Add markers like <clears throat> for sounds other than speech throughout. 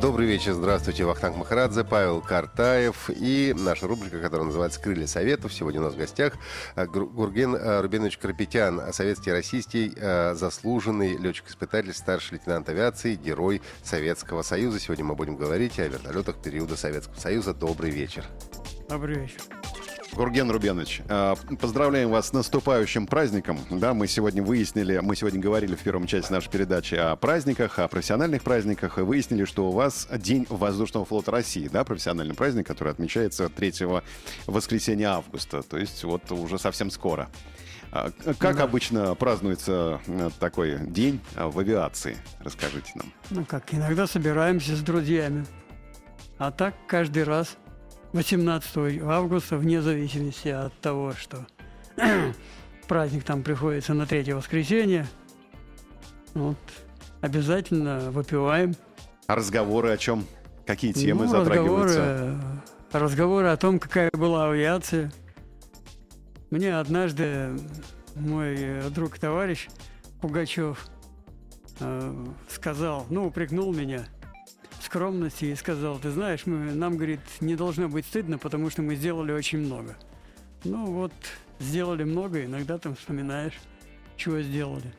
Добрый вечер, здравствуйте, Вахтанг Махарадзе, Павел Картаев и наша рубрика, которая называется «Крылья Советов». Сегодня у нас в гостях э, Гурген э, Рубинович Карапетян, советский российский э, заслуженный летчик-испытатель, старший лейтенант авиации, герой Советского Союза. Сегодня мы будем говорить о вертолетах периода Советского Союза. Добрый вечер. Добрый вечер. Гурген Рубенович, а, поздравляем вас с наступающим праздником. Да, мы сегодня выяснили, мы сегодня говорили в первом части нашей передачи о праздниках, о профессиональных праздниках, и выяснили, что у вас День воздушного флота России, да, профессиональный праздник, который отмечается 3 воскресенья августа, то есть вот уже совсем скоро. А, как да. обычно празднуется э, такой день в авиации? Расскажите нам. Ну как, иногда собираемся с друзьями, а так каждый раз – 18 августа, вне зависимости от того, что <clears throat> праздник там приходится на третье воскресенье, вот, обязательно выпиваем. А разговоры о чем? Какие темы ну, затрагиваются? Разговоры, разговоры о том, какая была авиация. Мне однажды мой друг-товарищ Пугачев э, сказал, ну, упрекнул меня – скромности и сказал, ты знаешь, мы, нам, говорит, не должно быть стыдно, потому что мы сделали очень много. Ну вот, сделали много, иногда там вспоминаешь, чего сделали.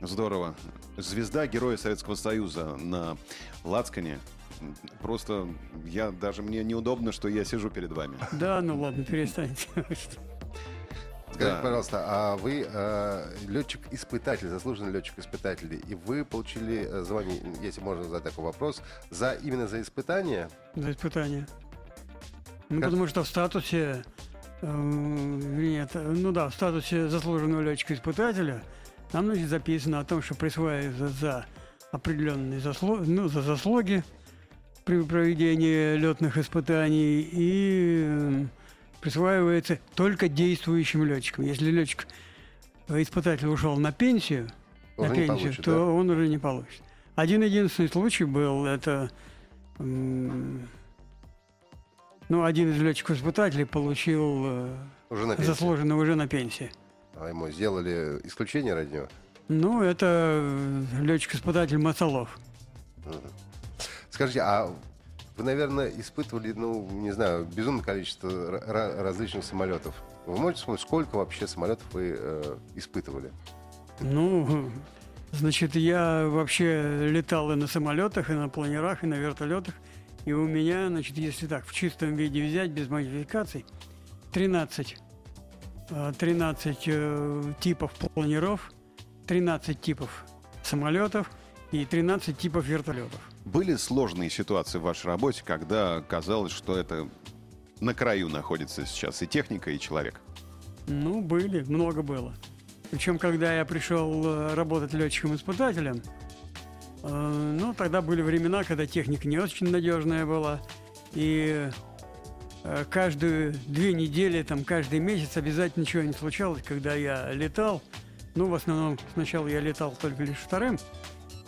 Здорово. Звезда Героя Советского Союза на Лацкане. Просто я даже мне неудобно, что я сижу перед вами. Да, ну ладно, перестаньте. <laughs> Скажите, да. пожалуйста, а вы э, летчик-испытатель, заслуженный летчик-испытатель, и вы получили э, звание, если можно задать такой вопрос, за именно за испытание? За испытание. Ну, как? потому что в статусе, э, нет, ну да, в статусе заслуженного летчика-испытателя там, значит, записано о том, что присваивается за определенные заслуги, ну, за заслуги при проведении летных испытаний и присваивается только действующим летчикам. Если летчик э, испытатель ушел на пенсию, он на пенсию, получит, то да? он уже не получит. Один единственный случай был, это ну, один из летчиков-испытателей получил э, уже на заслуженно уже на пенсии. А ему сделали исключение ради него? Ну, это э, летчик-испытатель Масолов. Скажите, а вы, наверное, испытывали, ну, не знаю, безумное количество различных самолетов. Вы можете вспомнить, сколько вообще самолетов вы э, испытывали? Ну, значит, я вообще летал и на самолетах, и на планерах, и на вертолетах. И у меня, значит, если так, в чистом виде взять, без модификаций, 13, 13 э, типов планеров, 13 типов самолетов и 13 типов вертолетов. Были сложные ситуации в вашей работе, когда казалось, что это на краю находится сейчас и техника, и человек? Ну, были, много было. Причем, когда я пришел э, работать летчиком-испытателем, э, ну, тогда были времена, когда техника не очень надежная была, и э, каждые две недели, там, каждый месяц обязательно чего-нибудь случалось, когда я летал. Ну, в основном, сначала я летал только лишь вторым,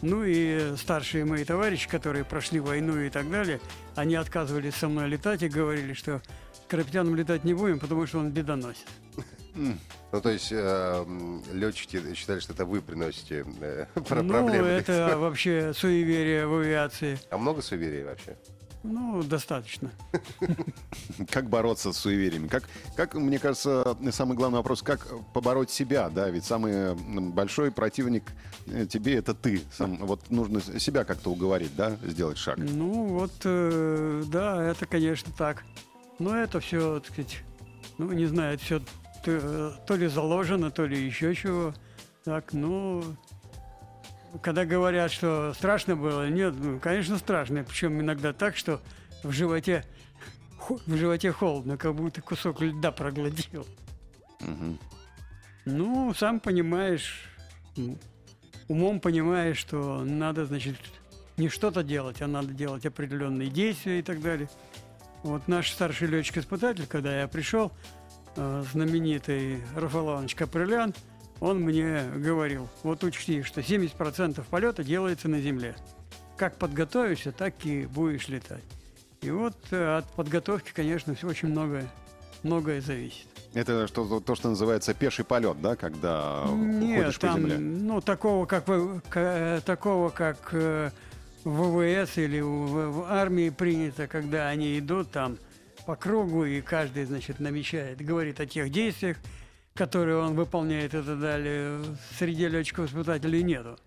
ну и старшие мои товарищи, которые прошли войну и так далее, они отказывались со мной летать и говорили, что Карапетяном летать не будем, потому что он бедоносит. Ну, то есть э, летчики считали, что это вы приносите э, <laughs> проблемы. Ну, это <laughs> вообще суеверие в авиации. А много суеверий вообще? Ну, достаточно. <laughs> Как бороться с суевериями? Как, как, мне кажется, самый главный вопрос, как побороть себя, да? Ведь самый большой противник э, тебе это ты. Сам, вот нужно себя как-то уговорить, да, сделать шаг. Ну, вот, э, да, это, конечно, так. Но это все, так сказать, ну, не знаю, это все то, то ли заложено, то ли еще чего. Так, ну, когда говорят, что страшно было, нет, ну, конечно, страшно. Причем иногда так, что в животе, в животе холодно, как будто кусок льда проглотил. Угу. Ну, сам понимаешь, умом понимаешь, что надо, значит, не что-то делать, а надо делать определенные действия и так далее. Вот наш старший летчик-испытатель, когда я пришел, э, знаменитый Рафаэл Иванович Капрелян, он мне говорил, вот учти, что 70% полета делается на земле. Как подготовишься, так и будешь летать. И вот э, от подготовки, конечно, все очень многое, многое зависит. Это что, то, что называется пеший полет, да, когда Нет, ходишь там, по земле? ну, такого, как, к- э, такого, как э, в ВВС или в, в армии принято, когда они идут там по кругу, и каждый, значит, намечает, говорит о тех действиях, которые он выполняет и так далее. Среди летчиков-испытателей нету.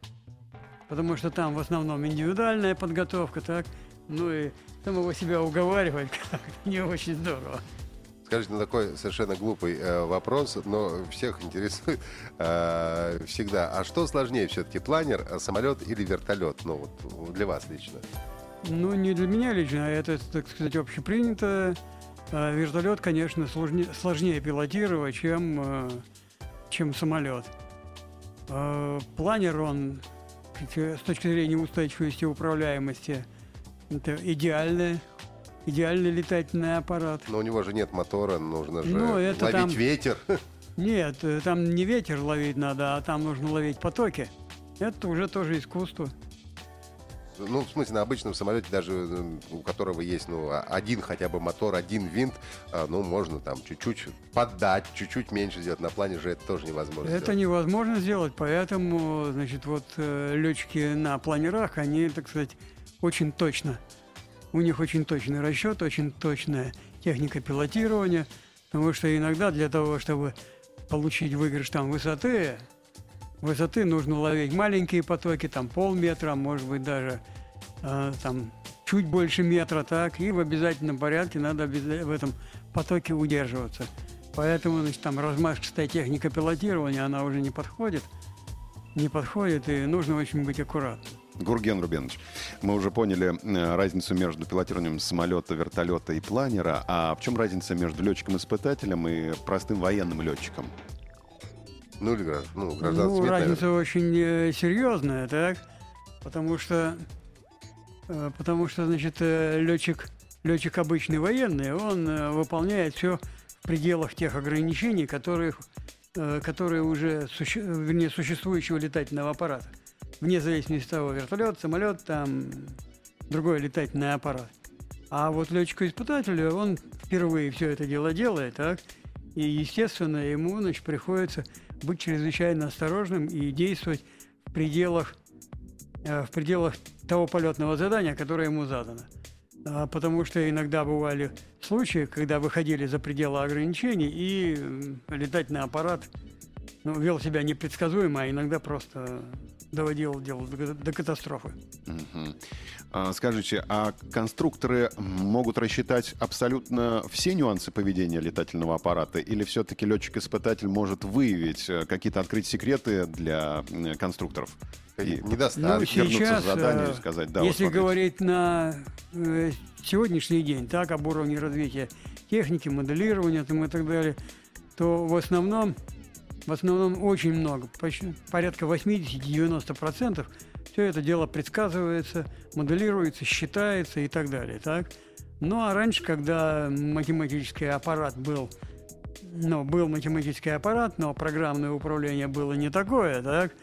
Потому что там в основном индивидуальная подготовка, так, ну и самого себя уговаривать как-то не очень здорово. Скажите, ну такой совершенно глупый э, вопрос, но всех интересует э, всегда. А что сложнее все-таки, планер, э, самолет или вертолет? Ну вот для вас лично. Ну, не для меня лично, а это, так сказать, общепринято. А Вертолет, конечно, сложнее, сложнее пилотировать, чем, э, чем самолет. А Планер, он с точки зрения устойчивости и управляемости, это идеальный, идеальный летательный аппарат. Но у него же нет мотора, нужно же Ну, это ловить там- ветер. <laughs> Нет, э, там не ветер ловить надо, а там нужно ловить потоки. Это уже тоже искусство. Ну, в смысле, на обычном самолете, даже э, у которого есть ну, а- один хотя бы мотор, один винт, а, ну, можно там чуть-чуть поддать, чуть-чуть меньше сделать. На плане же это тоже невозможно Это сделать. невозможно сделать, поэтому, значит, вот э, летчики на планерах, они, так сказать, очень точно, у них очень точный расчет, очень точная техника пилотирования, потому что иногда для того, чтобы получить выигрыш там высоты, высоты нужно ловить маленькие потоки, там полметра, может быть даже э, там чуть больше метра, так, и в обязательном порядке надо в этом потоке удерживаться. Поэтому, значит, там размашистая техника пилотирования, она уже не подходит, не подходит, и нужно очень быть аккуратным. Гурген Рубенович, мы уже поняли э, разницу между пилотированием самолета, вертолета и планера. А в чем разница между летчиком-испытателем и простым военным летчиком? Ну, или гражд- ну, гражданский ну, вид, наверное. разница очень э, серьезная, так? Потому что, э, потому что, значит, э, летчик, летчик обычный военный, он выполняет все в пределах тех ограничений, которых, э, которые уже, суще- вернее, существующего летательного аппарата. Вне зависимости от того, вертолет, самолет, там, другой летательный аппарат. А вот летчику-испытателю, он впервые все это дело делает, так? И, естественно, ему, значит, приходится быть чрезвычайно осторожным и действовать в пределах, э, в пределах того полетного задания, которое ему задано. А, Потому что иногда бывали случаи, когда выходили за пределы ограничений, и м, летательный аппарат ну, вел себя непредсказуемо, а иногда просто доводил дело до, до катастрофы. А, Скажите, а конструкторы могут рассчитать абсолютно все нюансы поведения летательного аппарата? Или все-таки летчик-испытатель может выявить э, какие-то, открыть секреты для э, конструкторов? И недостатки. Ну, вернуться сейчас, к заданию и э, сказать, да, вот Если смотрите. говорить на сегодняшний день, так, об уровне развития техники, моделирования там, и так далее, то в основном, в основном очень много, почти порядка 80-90% все это дело предсказывается, моделируется, считается и так далее. Так? Ну а раньше, когда математический аппарат был ну, был математический аппарат, но программное управление было не такое, так,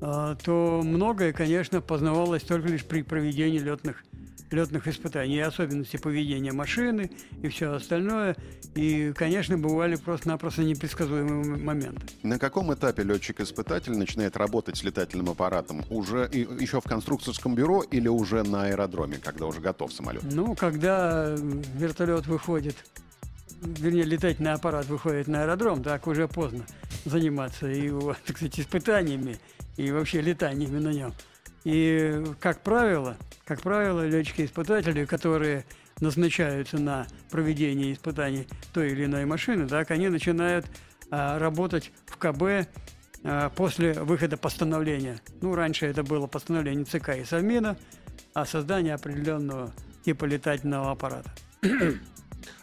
а, то многое, конечно, познавалось только лишь при проведении летных, летных испытаний, особенности поведения машины и все остальное. И, конечно, бывали просто-напросто непредсказуемые моменты. На каком этапе летчик-испытатель начинает работать с летательным аппаратом? Уже и- еще в конструкторском бюро или уже на аэродроме, когда уже готов самолет? Ну, когда вертолет выходит, вернее, летательный аппарат выходит на аэродром, так уже поздно заниматься его, <laughs> так сказать, испытаниями и вообще летаниями на нем. И, как правило, как правило, летчики-испытатели, которые назначаются на проведение испытаний той или иной машины, так, они начинают а, работать в КБ а, после выхода постановления. Ну, раньше это было постановление ЦК и Совмина о создании определенного типа летательного аппарата. <clears throat>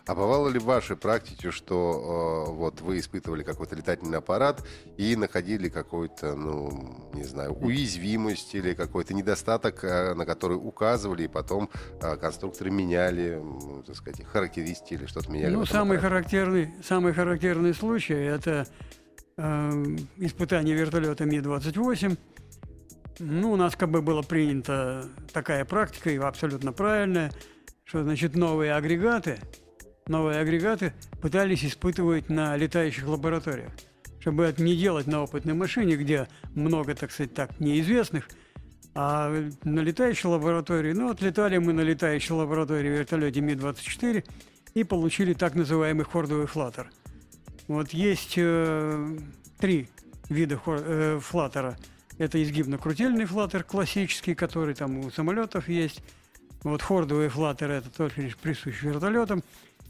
А бывало ли в вашей практике, что э, вот вы испытывали какой-то летательный аппарат и находили какой-то, ну, не знаю, уязвимость или какой-то недостаток, э, на который указывали, и потом э, конструкторы меняли, м, так сказать, характеристики или что-то меняли? Ну, самый аппарате? характерный, самый характерный случай – это э, испытание вертолета Ми-28. Ну, у нас как бы было принято такая практика, и абсолютно правильная, что, значит, новые агрегаты, новые агрегаты пытались испытывать на летающих лабораториях, чтобы это не делать на опытной машине, где много, так сказать, так, неизвестных, а на летающей лаборатории, ну, отлетали мы на летающей лаборатории вертолете Ми-24 и получили так называемый хордовый флаттер. Вот есть э, три вида хор- э, флаттера. Это изгибно-крутельный флаттер классический, который там у самолетов есть. Вот хордовый флаттер это только лишь присущ вертолетам.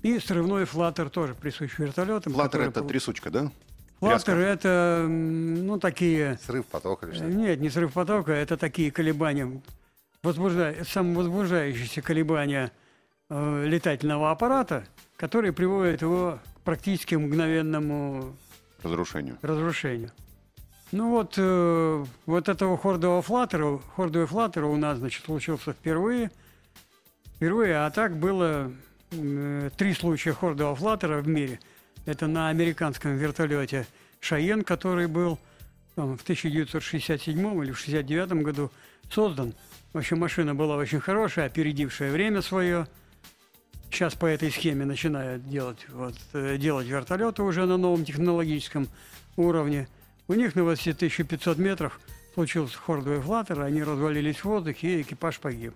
И срывной флаттер тоже присущ вертолетам. Флаттер это трясучка, да? Флаттер это, ну, такие... Срыв потока или Э, что? Нет, не срыв потока, это такие колебания, возбужда... самовозбуждающиеся колебания э, летательного аппарата, которые приводят его к практически мгновенному Разрушению. разрушению. Ну вот, э, вот этого хордового флаттера, хордовый флаттер у нас, значит, случился впервые. Впервые, а так было э, три случая хордового флаттера в мире. Это на американском вертолете Шаен, который был там, в 1967 или в 1969 году создан. В общем, машина была очень хорошая, опередившая время свое. Сейчас по этой схеме начинают делать, вот, э, делать вертолеты уже на новом технологическом уровне. У них на высоте 1500 метров случился хордовый флаттер, они развалились в воздухе, и экипаж погиб.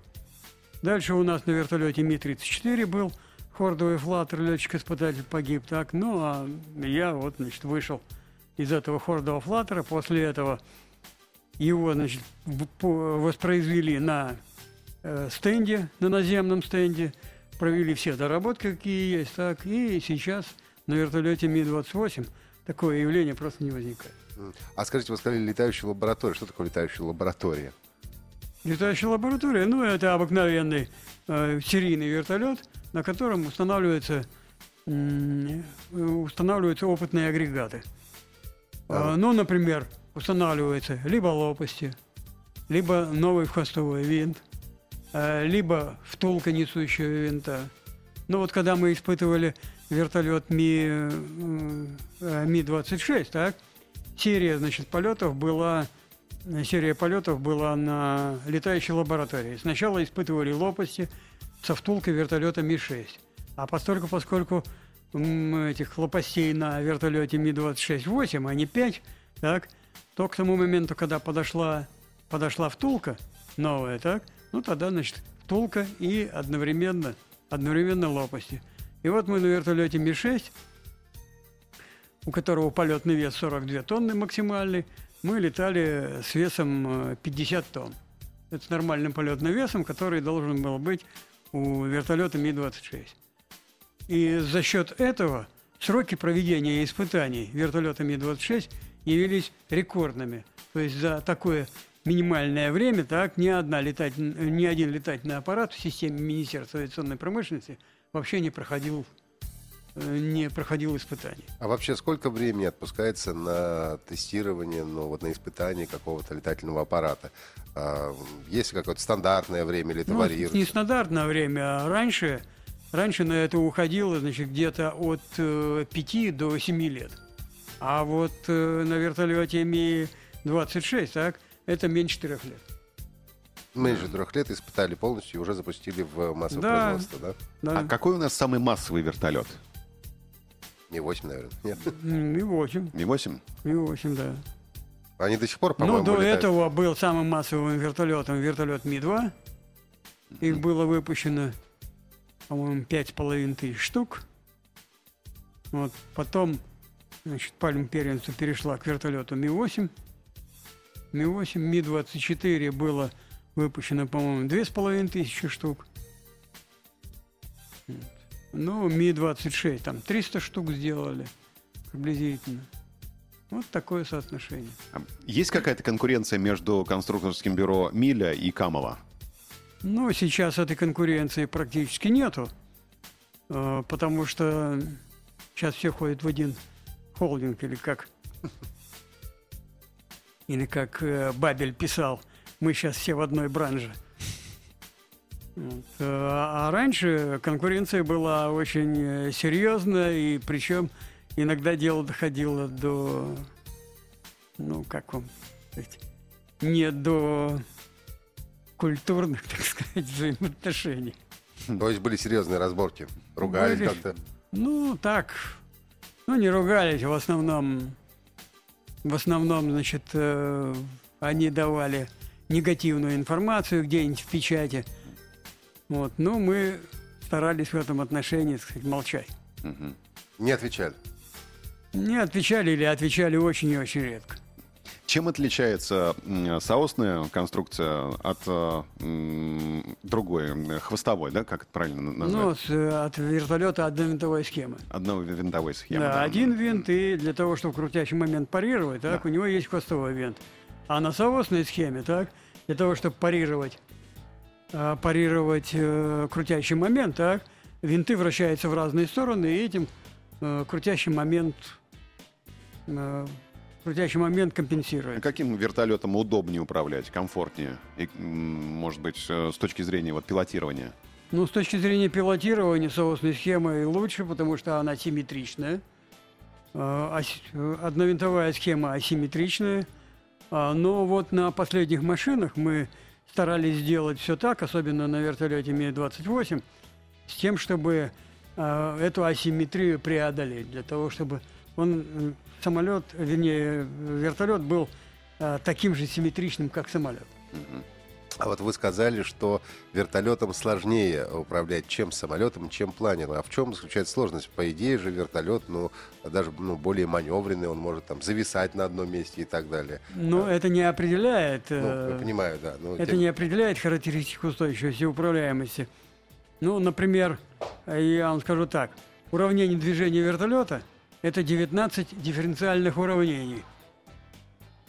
Дальше у нас на вертолете Ми-34 был хордовый флаттер, летчик-испытатель погиб. Так, ну, а я вот, значит, вышел из этого хордового флаттера. После этого его, значит, воспроизвели на э, стенде, на наземном стенде, провели все доработки, какие есть, так, и сейчас на вертолете Ми-28 такое явление просто не возникает. А скажите, вы сказали летающая лаборатория. Что такое летающая лаборатория? Летающая лаборатория, ну, это обыкновенный э, серийный вертолет, на котором устанавливаются, э, устанавливаются опытные агрегаты. А. Э, ну, например, устанавливаются либо лопасти, либо новый хвостовой винт, э, либо втулка несущего винта. Ну, вот когда мы испытывали вертолет Ми, э, э, Ми-26, так, серия, значит, полетов была серия полетов была на летающей лаборатории. Сначала испытывали лопасти со втулкой вертолета Ми-6. А поскольку, поскольку этих лопастей на вертолете Ми-26 8, а не 5, так, то к тому моменту, когда подошла, подошла втулка новая, так, ну тогда, значит, втулка и одновременно, одновременно лопасти. И вот мы на вертолете Ми-6, у которого полетный вес 42 тонны максимальный, мы летали с весом э, 50 тонн. Это с нормальным полетным весом, который должен был быть у вертолета Ми-26. И за счет этого сроки проведения испытаний вертолета Ми-26 явились рекордными. То есть за такое минимальное время так, ни, одна летать, ни один летательный аппарат в системе Министерства авиационной промышленности вообще не проходил, не проходил испытаний. А вообще сколько времени отпускается на тестирование, ну вот на испытание какого-то летательного аппарата? А, есть ли какое-то стандартное время или это Ну, варьируется? не стандартное время, а раньше, раньше на это уходило значит, где-то от э, 5 до 7 лет. А вот э, на вертолете Ми-26, так, это меньше 4 лет. Меньше трех лет испытали полностью и уже запустили в массовое Да. производство, да? Да. А какой у нас самый массовый вертолет? Не 8, наверное. Нет. М, Ми-8, Ми-8? Ми-8, да. Они до сих пор, по-моему, Ну, до летают. этого был самым массовым вертолетом вертолет Ми-2. Их было выпущено, по-моему, пять с половиной тысяч штук. Вот. Потом, значит, пальм первенства перешла к вертолету Ми-8. Ми-8, Ми-24 было выпущено, по-моему, две с половиной тысячи штук. Ну, Ми-26, там 300 штук сделали приблизительно. Вот такое соотношение. А Есть какая-то конкуренция между конструкторским бюро Миля и Камова? Ну, сейчас этой конкуренции практически нету. э, потому что сейчас все ходят в один холдинг, или как, <laughs> или как э, Бабель писал, мы сейчас все в одной бранже. А а раньше конкуренция была очень э, серьезная, и причем иногда дело доходило до, ну, как вам сказать, не до культурных, <laughs> так сказать, взаимоотношений. То есть были серьезные разборки. Ругались Были. как-то. Ну, так, ну, не ругались, в основном, в основном, значит, э, они давали негативную информацию где-нибудь в печати. Вот, ну, мы старались в этом отношении, так сказать, молчать. Мгм. Не отвечали. Не отвечали или отвечали очень и очень редко. Чем отличается соосная конструкция от э, другой, хвостовой, да, как это правильно на- назвать? Ну, с, э, от вертолета одновинтовой схемы. Одной винтовой схемы. да, да. один винт, и для того, чтобы в крутящий момент парировать, так, у него есть хвостовой винт. А на соосной схеме, так, для того, чтобы парировать, а, парировать э, крутящий момент, так, винты вращаются в разные стороны, и этим э, крутящий момент э, крутящий момент компенсирует. Каким вертолетом удобнее управлять, комфортнее? И, может быть, э, с точки зрения вот, пилотирования? Ну, с точки зрения пилотирования соусной схемы лучше, потому что она симметричная. Э, э, Одновинтовая схема асимметричная. А, Но вот на последних машинах мы старались сделать все так, особенно на вертолете Ми-28, с тем, чтобы э, эту асимметрию преодолеть, для того, чтобы он, самолет, вернее, вертолет был э, таким же симметричным, как самолет. А вот вы сказали, что вертолетом сложнее управлять, чем самолетом, чем планером. А в чем заключается сложность? По идее же вертолет, ну, даже ну, более маневренный, он может там зависать на одном месте и так далее. Но это не определяет... Ну, э, я понимаю, да. ну, Это тем- не определяет характеристику устойчивости и управляемости. Ну, например, э, я вам скажу так. Уравнение движения вертолета – это 19 дифференциальных уравнений.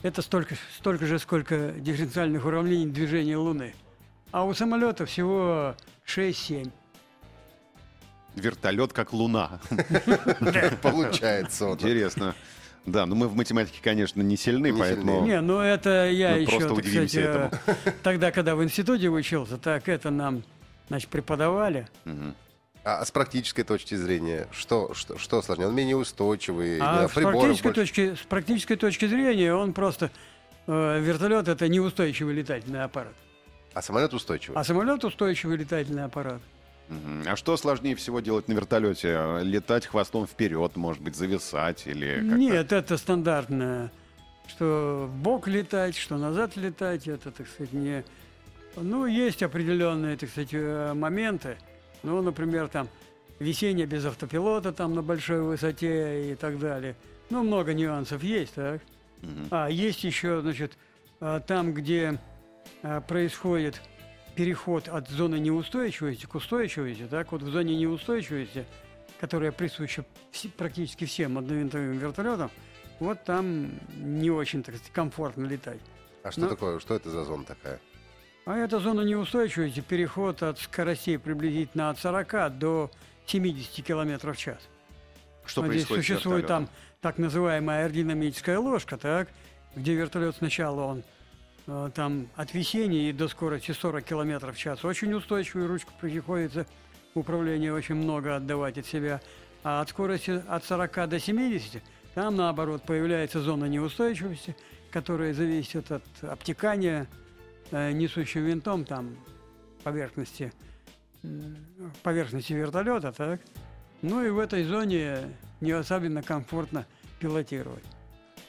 Это столько, столько же, сколько дифференциальных уравнений движения Луны. А у самолета всего 6-7. Вертолет как луна. Получается. он. Интересно. Да, но мы в математике, конечно, не сильны, Не поэтому... Не, ну это я Мы еще, просто так удивимся сказать, э, тогда, когда в институте учился, так это нам, значит, преподавали. Мгм. А с практической точки зрения, что, что, что сложнее? Он менее устойчивый, А с практической, больше. точки, с практической точки зрения он просто... э, вертолет это неустойчивый летательный аппарат. А самолет устойчивый. А самолет устойчивый летательный аппарат. А что сложнее всего делать на вертолете? Летать хвостом вперед, может быть, зависать или как-то? Нет, это стандартно. Что в бок летать, что назад летать, это, так сказать, не... Ну, есть определенные, так сказать, э, моменты. Ну, например, там весеннее без автопилота там на большой высоте и так далее. Ну, много нюансов есть, так? А есть еще, значит, а, там, где а, происходит переход от зоны неустойчивости к устойчивости, так вот в зоне неустойчивости, которая присуща практически всем одновинтовым вертолетам, вот там не очень, так сказать, комфортно летать. А что ну- такое? Что это за зона такая? А эта зона неустойчивости, переход от скоростей приблизительно от 40 до 70 километров в час. Что здесь происходит существует там так называемая аэродинамическая ложка, так, где вертолет сначала он э, там от весения и до скорости 40 километров в час. Очень устойчивую ручку приходится управление очень много отдавать от себя, а от скорости от 40 до 70 там наоборот появляется зона неустойчивости, которая зависит от обтекания несущим винтом там поверхности поверхности вертолета, так. Ну и в этой зоне не особенно комфортно пилотировать.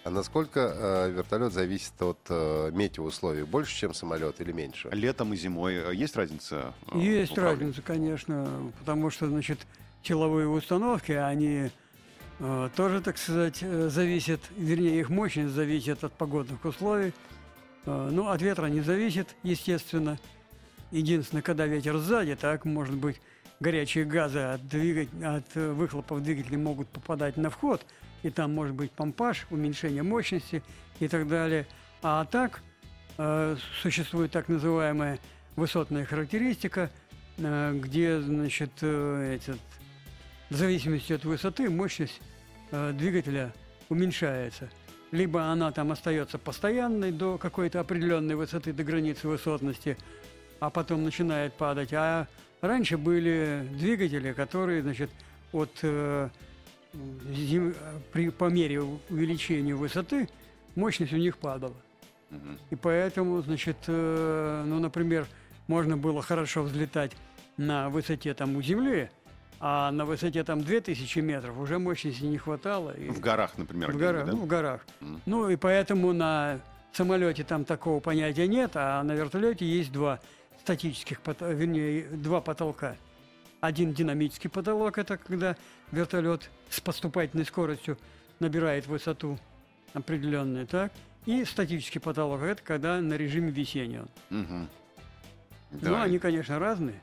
А насколько э, вертолет зависит от э, метеоусловий? Больше, чем самолет или меньше? Летом и зимой э, есть разница? э, Есть разница, конечно, потому что, значит, силовые установки, они э, тоже, так сказать, э, зависят, вернее, их мощность зависит от погодных условий. Э, ну, от ветра не зависит, естественно. Единственное, когда ветер сзади, так, может быть, горячие газы от, двигать, от э, выхлопов двигателя могут попадать на вход, и там может быть помпаж, уменьшение мощности и так далее. А так э, существует так называемая высотная характеристика, э, где, значит, э, этот, в зависимости от высоты мощность э, двигателя уменьшается. Либо она там остается постоянной до какой-то определенной высоты, до границы высотности, а потом начинает падать. А раньше были двигатели, которые, значит, от э, зем- при, по мере увеличения высоты мощность у них падала. И поэтому, значит, э, ну, например, можно было хорошо взлетать на высоте там у Земли, а на высоте там 2000 метров уже мощности не хватало. И В горах, например. в горах, да? ну, в горах. Мгм. Ну и поэтому на самолете там такого понятия нет, а на вертолете есть два статических, пото- вернее, два потолка. Один динамический потолок, это когда вертолет с поступательной скоростью набирает высоту определенную, так? И статический потолок, это когда на режиме висения он. Ну, Да, они, конечно, разные.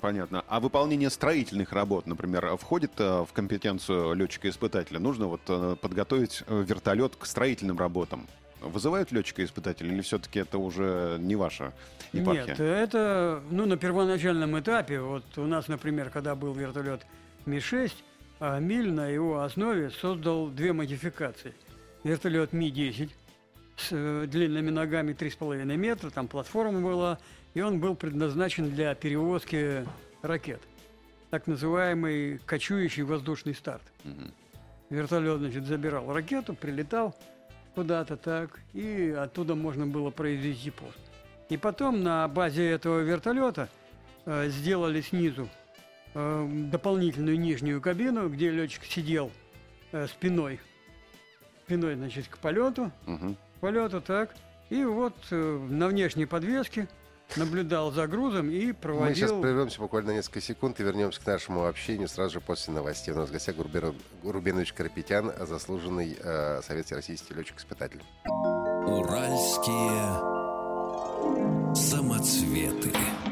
Понятно. А выполнение строительных работ, например, входит э, в компетенцию летчика-испытателя? Нужно вот э, подготовить э, вертолет к строительным работам. Вызывают летчика-испытателя или все-таки это уже не ваша епархия? Нет, это, ну, на первоначальном этапе, вот у нас, например, когда был вертолет Ми-6, а Миль на его основе создал две модификации. Вертолет Ми-10 с э, длинными ногами 3,5 метра, там платформа была, и он был предназначен для перевозки ракет. Так называемый кочующий воздушный старт. Мгм. Вертолет, значит, забирал ракету, прилетал куда-то так, и оттуда можно было произвести пуск. И потом на базе этого вертолета э, сделали снизу э, дополнительную нижнюю кабину, где летчик сидел э, спиной, спиной, значит, к полету, Мгм. К полету, так, и вот э, на внешней подвеске наблюдал за грузом и Мы проводил... сейчас прервемся буквально на несколько секунд и вернемся к нашему общению сразу же после новостей. У нас в гостях Гурбер- Рубенович Карапетян, заслуженный э, советский российский летчик-испытатель. Уральские самоцветы.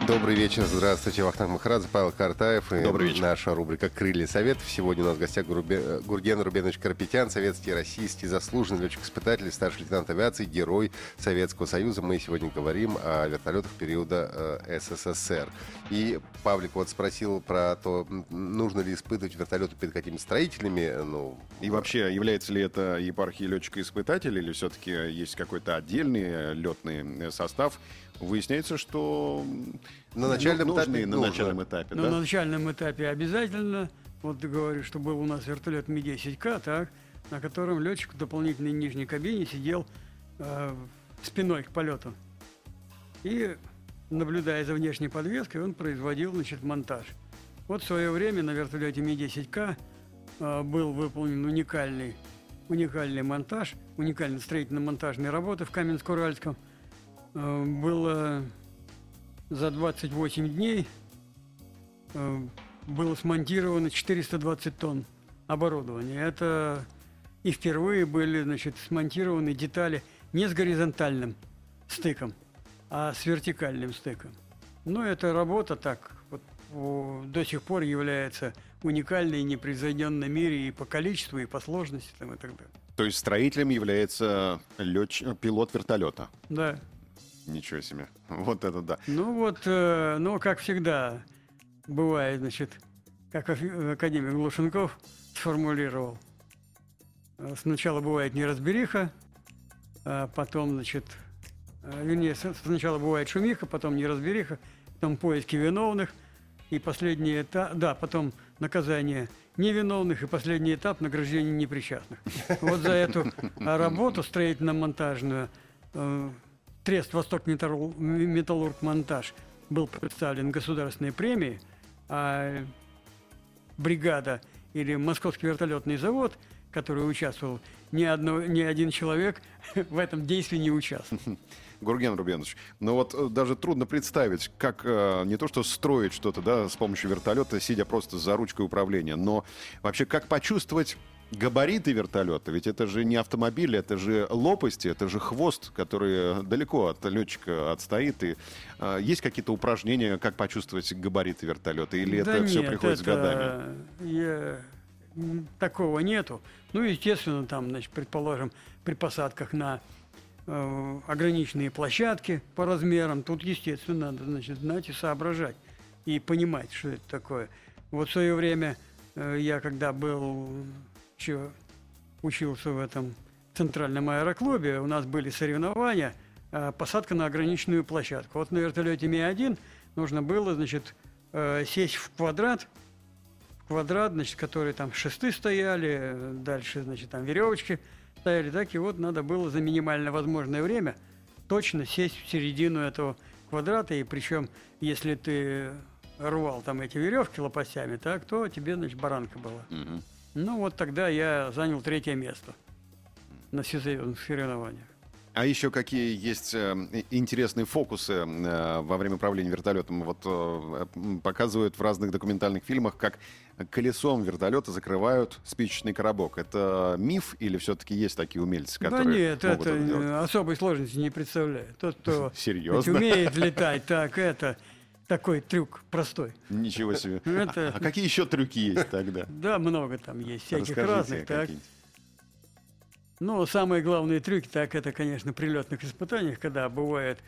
Добрый вечер, здравствуйте. Вахтанг Махарадзе, Павел Картаев и Добрый вечер. наша рубрика «Крылья Советов». Сегодня у нас в гостях Гурбе- э, Гурген Рубенович Карапетян, советский, российский, заслуженный летчик-испытатель, старший лейтенант авиации, герой Советского Союза. Мы сегодня говорим о вертолетах периода э, СССР. И Павлик вот спросил про то, нужно ли испытывать вертолеты перед какими-то строителями. э, Ну, И вообще, является ли это епархией летчика-испытателя или все-таки есть какой-то отдельный летный состав? Выясняется, что На начальном ну, нужны этапе на нужно. начальном этапе, Ну, да? на начальном этапе обязательно. Вот ты говоришь, что был у нас вертолет Ми-10К, так, на котором летчик в дополнительной нижней кабине сидел э, спиной к полету. И, наблюдая за внешней подвеской, он производил, значит, монтаж. Вот в свое время на вертолете Ми-10К э, был выполнен уникальный, уникальный монтаж, уникальные строительно-монтажные работы в Каменск-Уральском. Э, было за 28 дней э, было смонтировано 420 тонн оборудования. Это и впервые были значит, смонтированы детали не с горизонтальным стыком, а с вертикальным стыком. Но эта работа так вот, о, до сих пор является уникальной и непревзойденной мире и по количеству, и по сложности там, и так далее. То есть строителем является летч... пилот вертолета. Да. Ничего себе. Вот это да. Ну вот, э, ну как всегда бывает, значит, как академик Глушенков сформулировал. Э, Сначала бывает неразбериха, а потом, значит, э, вернее, сначала бывает шумиха, потом неразбериха, потом поиски виновных, и последний этап, да, потом наказание невиновных, и последний этап награждение непричастных. Вот за эту работу строительно-монтажную э, Трест Восток Металлур- Металлург Монтаж был представлен государственной премией, а бригада или Московский вертолетный завод, который участвовал, ни, одно, ни один человек <laughs> в этом действии не участвовал. <laughs> Гурген Рубенович, ну вот э, даже трудно представить, как э, не то что строить что-то, да, с помощью вертолета, сидя просто за ручкой управления, но вообще как почувствовать габариты вертолета, ведь это же не автомобиль, это же лопасти, это же хвост, который далеко от летчика отстоит. И, э, есть какие-то упражнения, как почувствовать габариты вертолета, или Да это все нет, приходит с это, годами? я- такого нету. Ну, естественно, там, значит, предположим, при посадках на э, ограниченные площадки по размерам, тут, естественно, надо, значит, знать и соображать, и понимать, что это такое. Вот в свое время э, я когда был учился в этом центральном аэроклубе, у нас были соревнования, э, посадка на ограниченную площадку. Вот на вертолете Ми-1 нужно было, значит, э, сесть в квадрат, в квадрат, значит, который там шесты стояли, дальше, значит, там веревочки стояли, так и вот надо было за минимально возможное время точно сесть в середину этого квадрата, и причем, если ты рвал там эти веревки лопастями, так, то тебе, значит, баранка была. Мгм. Ну, вот тогда я занял третье место на всесоюзных соревнованиях. А еще какие есть э, интересные фокусы э, во время управления вертолетом? Вот э, показывают в разных документальных фильмах, как колесом вертолета закрывают спичечный коробок. Это миф или все-таки есть такие умельцы, Да которые нет, могут это это делать? особой сложности не представляет. Тот, кто <laughs> Серьезно? умеет летать, так это такой трюк простой. Ничего себе. <laughs> Это- А, какие еще трюки есть тогда? Да, много там есть всяких Расскажите разных. Так. Ну, самые главные трюки, так это, конечно, при летных испытаниях, когда бывают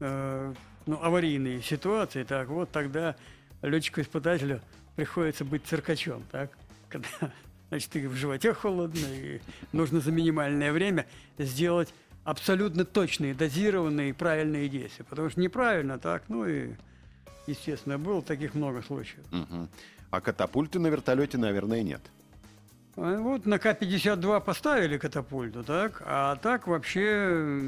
э, ну, аварийные ситуации, так вот тогда летчику-испытателю приходится быть циркачом, так? Когда, <laughs> значит, и в животе холодно, и нужно за минимальное время сделать абсолютно точные, дозированные и правильные действия. Потому что неправильно, так, ну и, естественно, было таких много случаев. Мгм. А катапульты на вертолете, наверное, нет. А Вот на К-52 поставили катапульту, так? А так вообще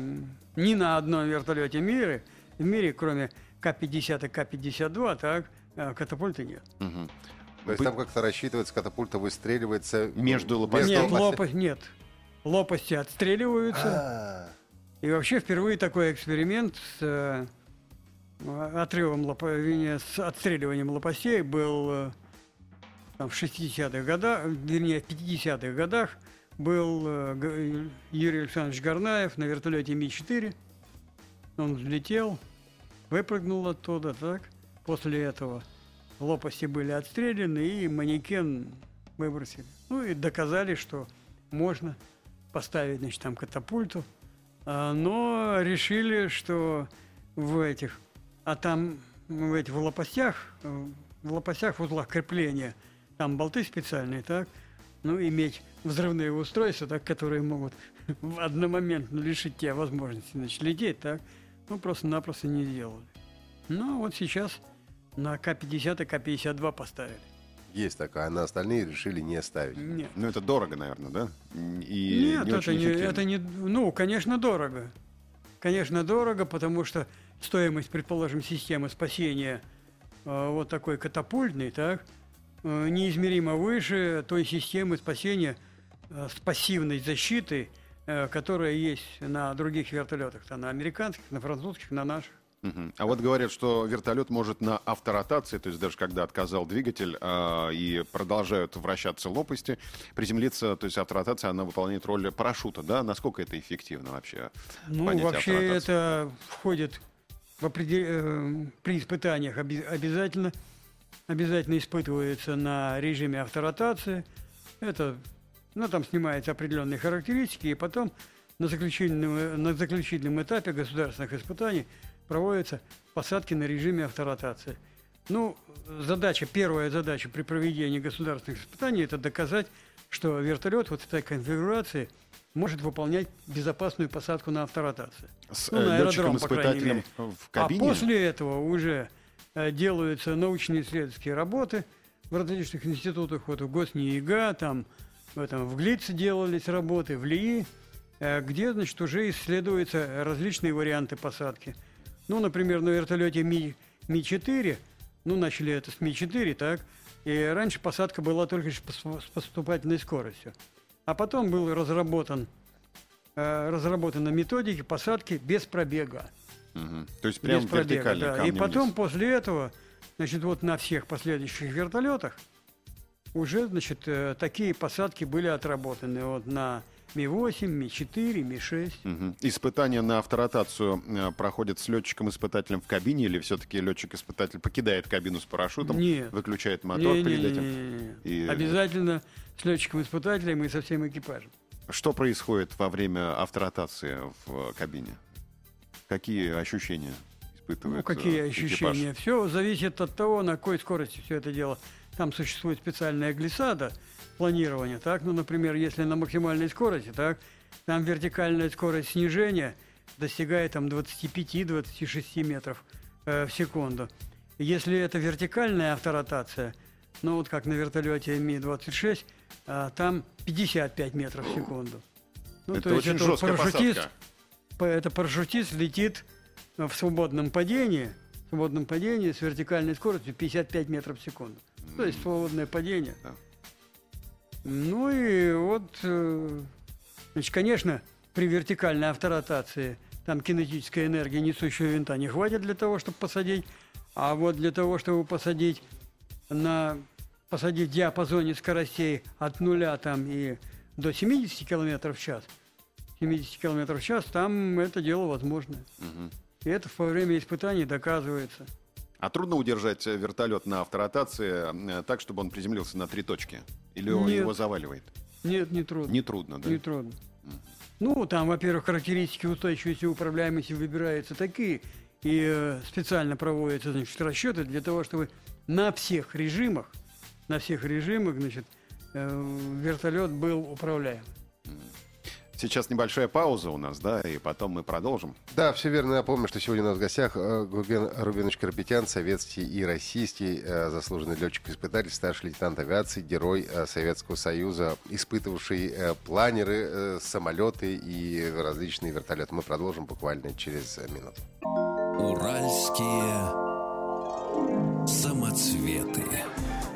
ни на одном вертолете в мире, в мире, кроме К-50 и К-52, так, а, катапульты нет. Мгм. То есть там как-то рассчитывается, катапульта выстреливается... Между лопастями. Нет, лопасть, нет. Лопасти отстреливаются. А, И вообще впервые такой эксперимент с э, отрывом с отстреливанием лопастей был э, там, в 60-х годах, вернее, в 50-х годах был э, Юрий Александрович Горнаев на вертолете Ми-4. Он взлетел, выпрыгнул оттуда, так. После этого лопасти были отстреляны, и манекен выбросили. Ну и доказали, что можно поставить, значит, там катапульту. А, Но решили, что в этих, а там в этих в лопастях, э, в лопастях, в узлах крепления, там болты специальные, так, ну, иметь взрывные устройства, так, которые могут <laughs> в одномоментно лишить тебя возможности, значит, лететь, так, ну, просто-напросто не сделали. Ну, вот сейчас на К-50 и К-52 поставили. Есть такая, а на остальные решили не ставить. Нет. Ну, это дорого, наверное, да? И Нет, не это, очень не, это не... Ну, конечно, дорого. Конечно, дорого, потому что стоимость, предположим, системы спасения э, вот такой катапультной, так, э, неизмеримо выше той системы спасения э, с пассивной защитой, э, которая есть на других вертолетах, там, на американских, на французских, на наших. Мгм. А вот говорят, что вертолет может на авторотации, то есть даже когда отказал двигатель а, и продолжают вращаться лопасти, приземлиться, то есть авторотация, она выполняет роль парашюта, да? Насколько это эффективно вообще? Ну, вообще это входит в определ- э, при испытаниях обязательно, обязательно испытывается на режиме авторотации. Это, ну, там снимаются определенные характеристики, и потом на заключительном, на заключительном этапе государственных испытаний проводятся посадки на режиме авторотации. Ну, задача, первая задача при проведении государственных испытаний – это доказать, что вертолет вот в этой конфигурации может выполнять безопасную посадку на авторотации. С Ну, на э, аэродром, по крайней мере. в кабине? А после этого уже э, делаются научные исследовательские работы в различных институтах, вот в ГосНИИГА, там, в, этом, в ГЛИЦе делались работы, в ЛИИ, э, где, значит, уже исследуются различные варианты посадки. Ну, например, на вертолете Ми, Ми-4, ну, начали это с Ми-4, так, и раньше посадка была только с поступательной скоростью. А потом был разработан, э, разработаны методики посадки без пробега Мгм. То есть прям без пробега, да. И потом вниз. после этого, значит, вот на всех последующих вертолетах уже, значит, э, такие посадки были отработаны. Вот на Ми-8, Ми-4, Ми-6. Мгм. Испытания на авторотацию э, проходят с летчиком-испытателем в кабине или все-таки летчик-испытатель покидает кабину с парашютом, Нет. выключает мотор перед этим? Не-не-не-не. И- Обязательно с летчиком-испытателем и со всем экипажем. Что происходит во время авторотации в кабине? Какие ощущения испытывает Ну, какие э, экипаж? ощущения? Все зависит от того, на какой скорости все это дело там существует специальная глиссада планирования, так, ну, например, если на максимальной скорости, так, там вертикальная скорость снижения достигает там 25-26 метров э, в секунду. Если это вертикальная авторотация, ну вот как на вертолете Ми-26, а, там 55 метров в секунду. Ну, Это очень вот жесткая посадка. по- это парашютист летит в свободном падении, в свободном падении с вертикальной скоростью 55 метров в секунду. То есть свободное падение. Да. Ну и вот, э, значит, конечно, при вертикальной авторотации там кинетической энергии несущего винта не хватит для того, чтобы посадить, а вот для того, чтобы посадить на посадить в диапазоне скоростей от нуля там и до 70 км в час, 70 км в час, там это дело возможно. Мгм. И это во время испытаний доказывается. А трудно удержать э, вертолет на авторотации э, так, чтобы он приземлился на три точки? Или он Нет. его заваливает? Нет, не трудно. Не трудно, да? Не трудно. Ну, там, во-первых, характеристики устойчивости и управляемости выбираются такие, и э, специально проводятся, значит, расчеты для того, чтобы на всех режимах, на всех режимах, значит, э, вертолет был управляем. Сейчас небольшая пауза у нас, да, и потом мы продолжим. Да, все верно. Напомню, что сегодня у нас в гостях э, Гурген Рубинович Карапетян, советский и российский э, заслуженный летчик-испытатель, старший лейтенант авиации, герой э, Советского Союза, испытывавший планеры, самолеты и различные вертолеты. Мы продолжим буквально через минуту. Уральские самоцветы.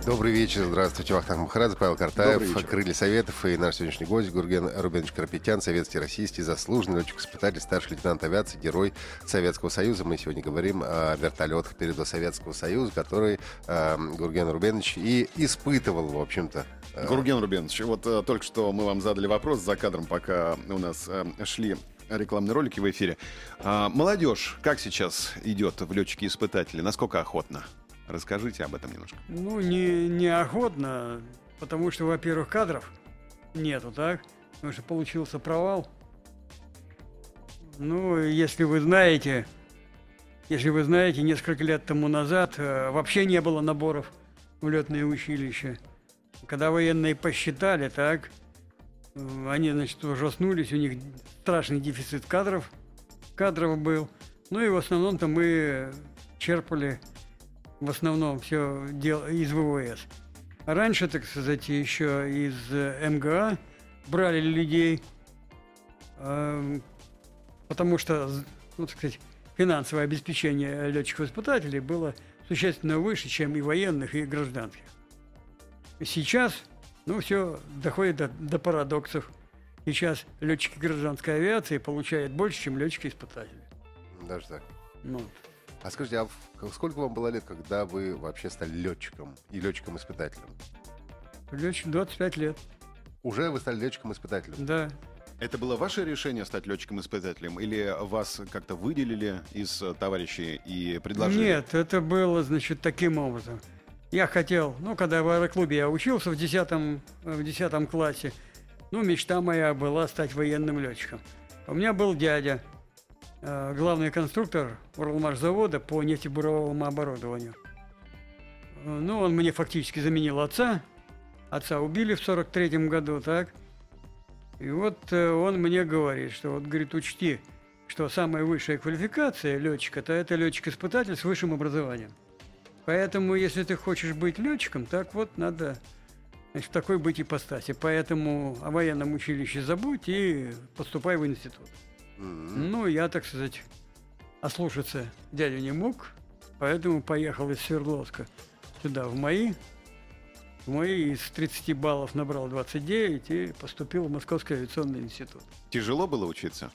Добрый вечер, здравствуйте, Вахтанг Махарадзе, Павел Картаев. Крылья Советов и наш сегодняшний гость Гурген Рубинович Карапетян, советский российский, заслуженный летчик-испытатель, старший лейтенант авиации, герой Советского Союза. Мы сегодня говорим о вертолетах передо Советского Союза, который э, Гурген Рубинович и испытывал, в общем-то. Э, Гурген Рубенович, вот э, только что мы вам задали вопрос за кадром, пока у нас э, шли рекламные ролики в эфире. А, молодежь как сейчас идет в летчики-испытатели? Насколько охотно? Расскажите об этом немножко. Ну, не, неохотно, потому что, во-первых, кадров нету, так? Потому что получился провал. Ну, если вы знаете, если вы знаете, несколько лет тому назад э, вообще не было наборов в летное училище. Когда военные посчитали, так, э, они, значит, ужаснулись, у них страшный дефицит кадров, кадров был. Ну и в основном-то мы черпали в основном все дел из ВВС. Раньше, так сказать, еще из э, МГА брали людей, эм, потому что, ну, так сказать, финансовое обеспечение летчиков-испытателей было существенно выше, чем и военных, и гражданских. Сейчас, ну, все доходит до, до парадоксов. Сейчас летчики гражданской авиации получают больше, чем летчики-испытатели. Даже так. Ну, А скажите, а сколько вам было лет, когда вы вообще стали летчиком и летчиком-испытателем? летчик 25 лет, Уже вы стали летчиком-испытателем? да. Это было ваше решение стать летчиком-испытателем? Или вас как-то выделили из э, товарищей и предложили? Нет, это было, значит, таким образом. Я хотел, ну, когда в аэроклубе я учился в 10, в 10 классе, ну, мечта моя была стать военным летчиком. У меня был дядя, главный конструктор Уралмашзавода по нефтебуровому оборудованию. Э, Ну, он мне фактически заменил отца. Отца убили в 43 году, так? И вот э, он мне говорит, что вот, говорит, учти, что самая высшая квалификация летчика, то это летчик-испытатель с высшим образованием. Поэтому, если ты хочешь быть летчиком, так вот надо значит, в такой быть ипостаси. Поэтому о военном училище забудь и поступай в институт. М. Ну, я, так сказать, ослушаться дядю не мог, поэтому поехал из Свердловска сюда, в МАИ. В МАИ из 30 баллов набрал 29 и поступил в Московский авиационный институт. Тяжело было учиться?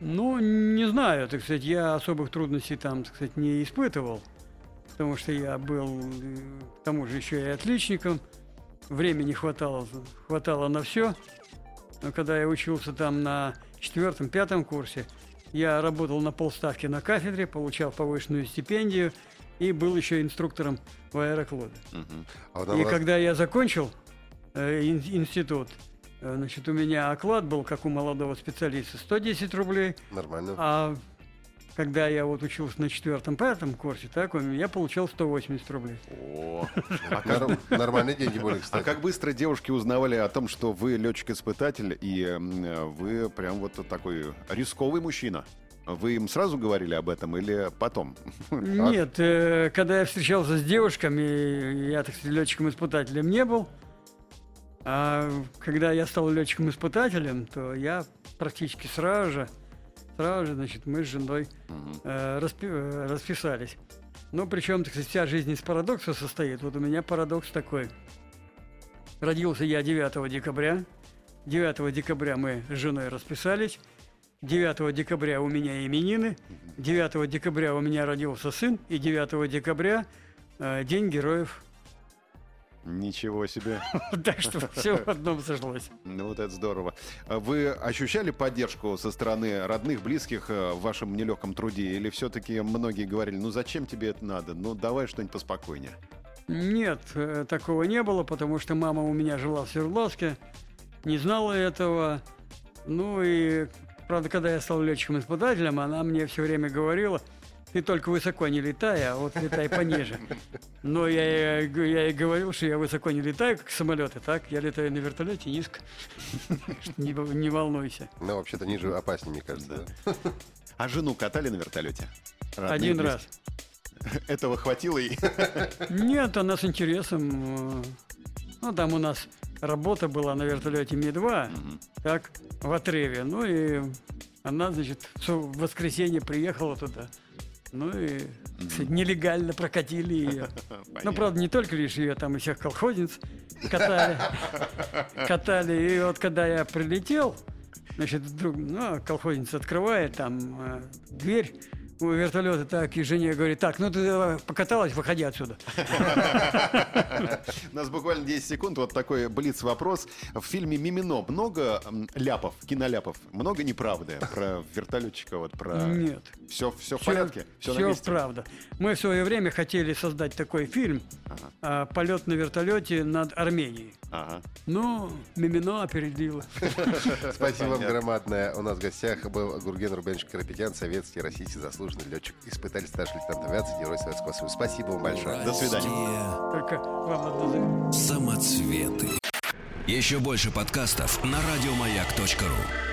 Ну, не знаю, так сказать, я особых трудностей там, так сказать, не испытывал, потому что я был, э, к тому же, еще и отличником, времени хватало, хватало на все. Но когда я учился там на четвертом-пятом курсе, я работал на полставки на кафедре, получал повышенную стипендию и был еще инструктором в аэроклубе. Мгм. А на И когда я закончил э, ин- институт, э, значит, у меня оклад был, как у молодого специалиста, 110 рублей, Нормально. а когда я вот учился на четвертом-пятом курсе, так, я получал 180 рублей. О, а Нормальные деньги были, а кстати. как быстро девушки узнавали о том, что вы летчик-испытатель и вы прям вот такой рисковый мужчина? Вы им сразу говорили об этом или потом? Нет, э, когда я встречался с девушками, я, так сказать, летчиком-испытателем не был. А когда я стал летчиком-испытателем, то я практически сразу же, сразу же, значит, мы с женой э, распи- э, расписались. Ну, причем, так сказать, вся жизнь из парадокса состоит. Вот у меня парадокс такой. Родился я 9 декабря. 9 декабря мы с женой расписались. 9 декабря у меня именины. 9 декабря у меня родился сын. И 9 декабря э, День героев. Ничего себе. <laughs> Так что все в одном сошлось. Ну вот это здорово. А Вы ощущали поддержку со стороны родных, близких э, в вашем нелегком труде? Или все-таки многие говорили, ну зачем тебе это надо? Ну давай что-нибудь поспокойнее. Нет, э, такого не было, потому что мама у меня жила в Свердловске, не знала этого. Ну и, правда, когда я стал летчиком-испытателем, она мне все время говорила, ты только высоко не летай, а вот летай пониже. Но я, я ей говорил, что я высоко не летаю, как самолеты, так? Я летаю на вертолете низко. Не, не волнуйся. Ну, вообще-то ниже опаснее, мне кажется. да. А жену катали на вертолете? Родные, Один близкие? раз. <laughs> Этого хватило и... <laughs> Нет, она с интересом. э, Ну, там у нас работа была на вертолете Ми-2, так, в Отреве. Ну и она, значит, в воскресенье приехала туда. Ну и нелегально прокатили ее. <laughs> Ну, правда, не только лишь ее, там и всех колхозниц катали. <laughs> Катали. И вот когда я прилетел, значит, вдруг, ну, колхозница открывает там э, дверь у вертолета, так, и жене говорит, так, ну ты давай покаталась, выходи отсюда. У нас буквально 10 секунд. Вот такой блиц-вопрос. В фильме «Мимино» много ляпов, киноляпов? Много неправды про вертолетчика? Вот про... Нет. Все, все в порядке? Все, всё правда. Мы в свое время хотели создать такой фильм а, «Полет на вертолете над Арменией». Ага. Но Мимино опередила. Спасибо вам громадное. У нас в гостях был Гурген Рубенович Карапетян, советский, российский заслуженный летчик, испытатель, старший лейтенант авиации, герой Советского Союза. Спасибо вам большое. До свидания. Только вам одно заметить. Самоцветы. Еще больше подкастов на радиомаяк.ру.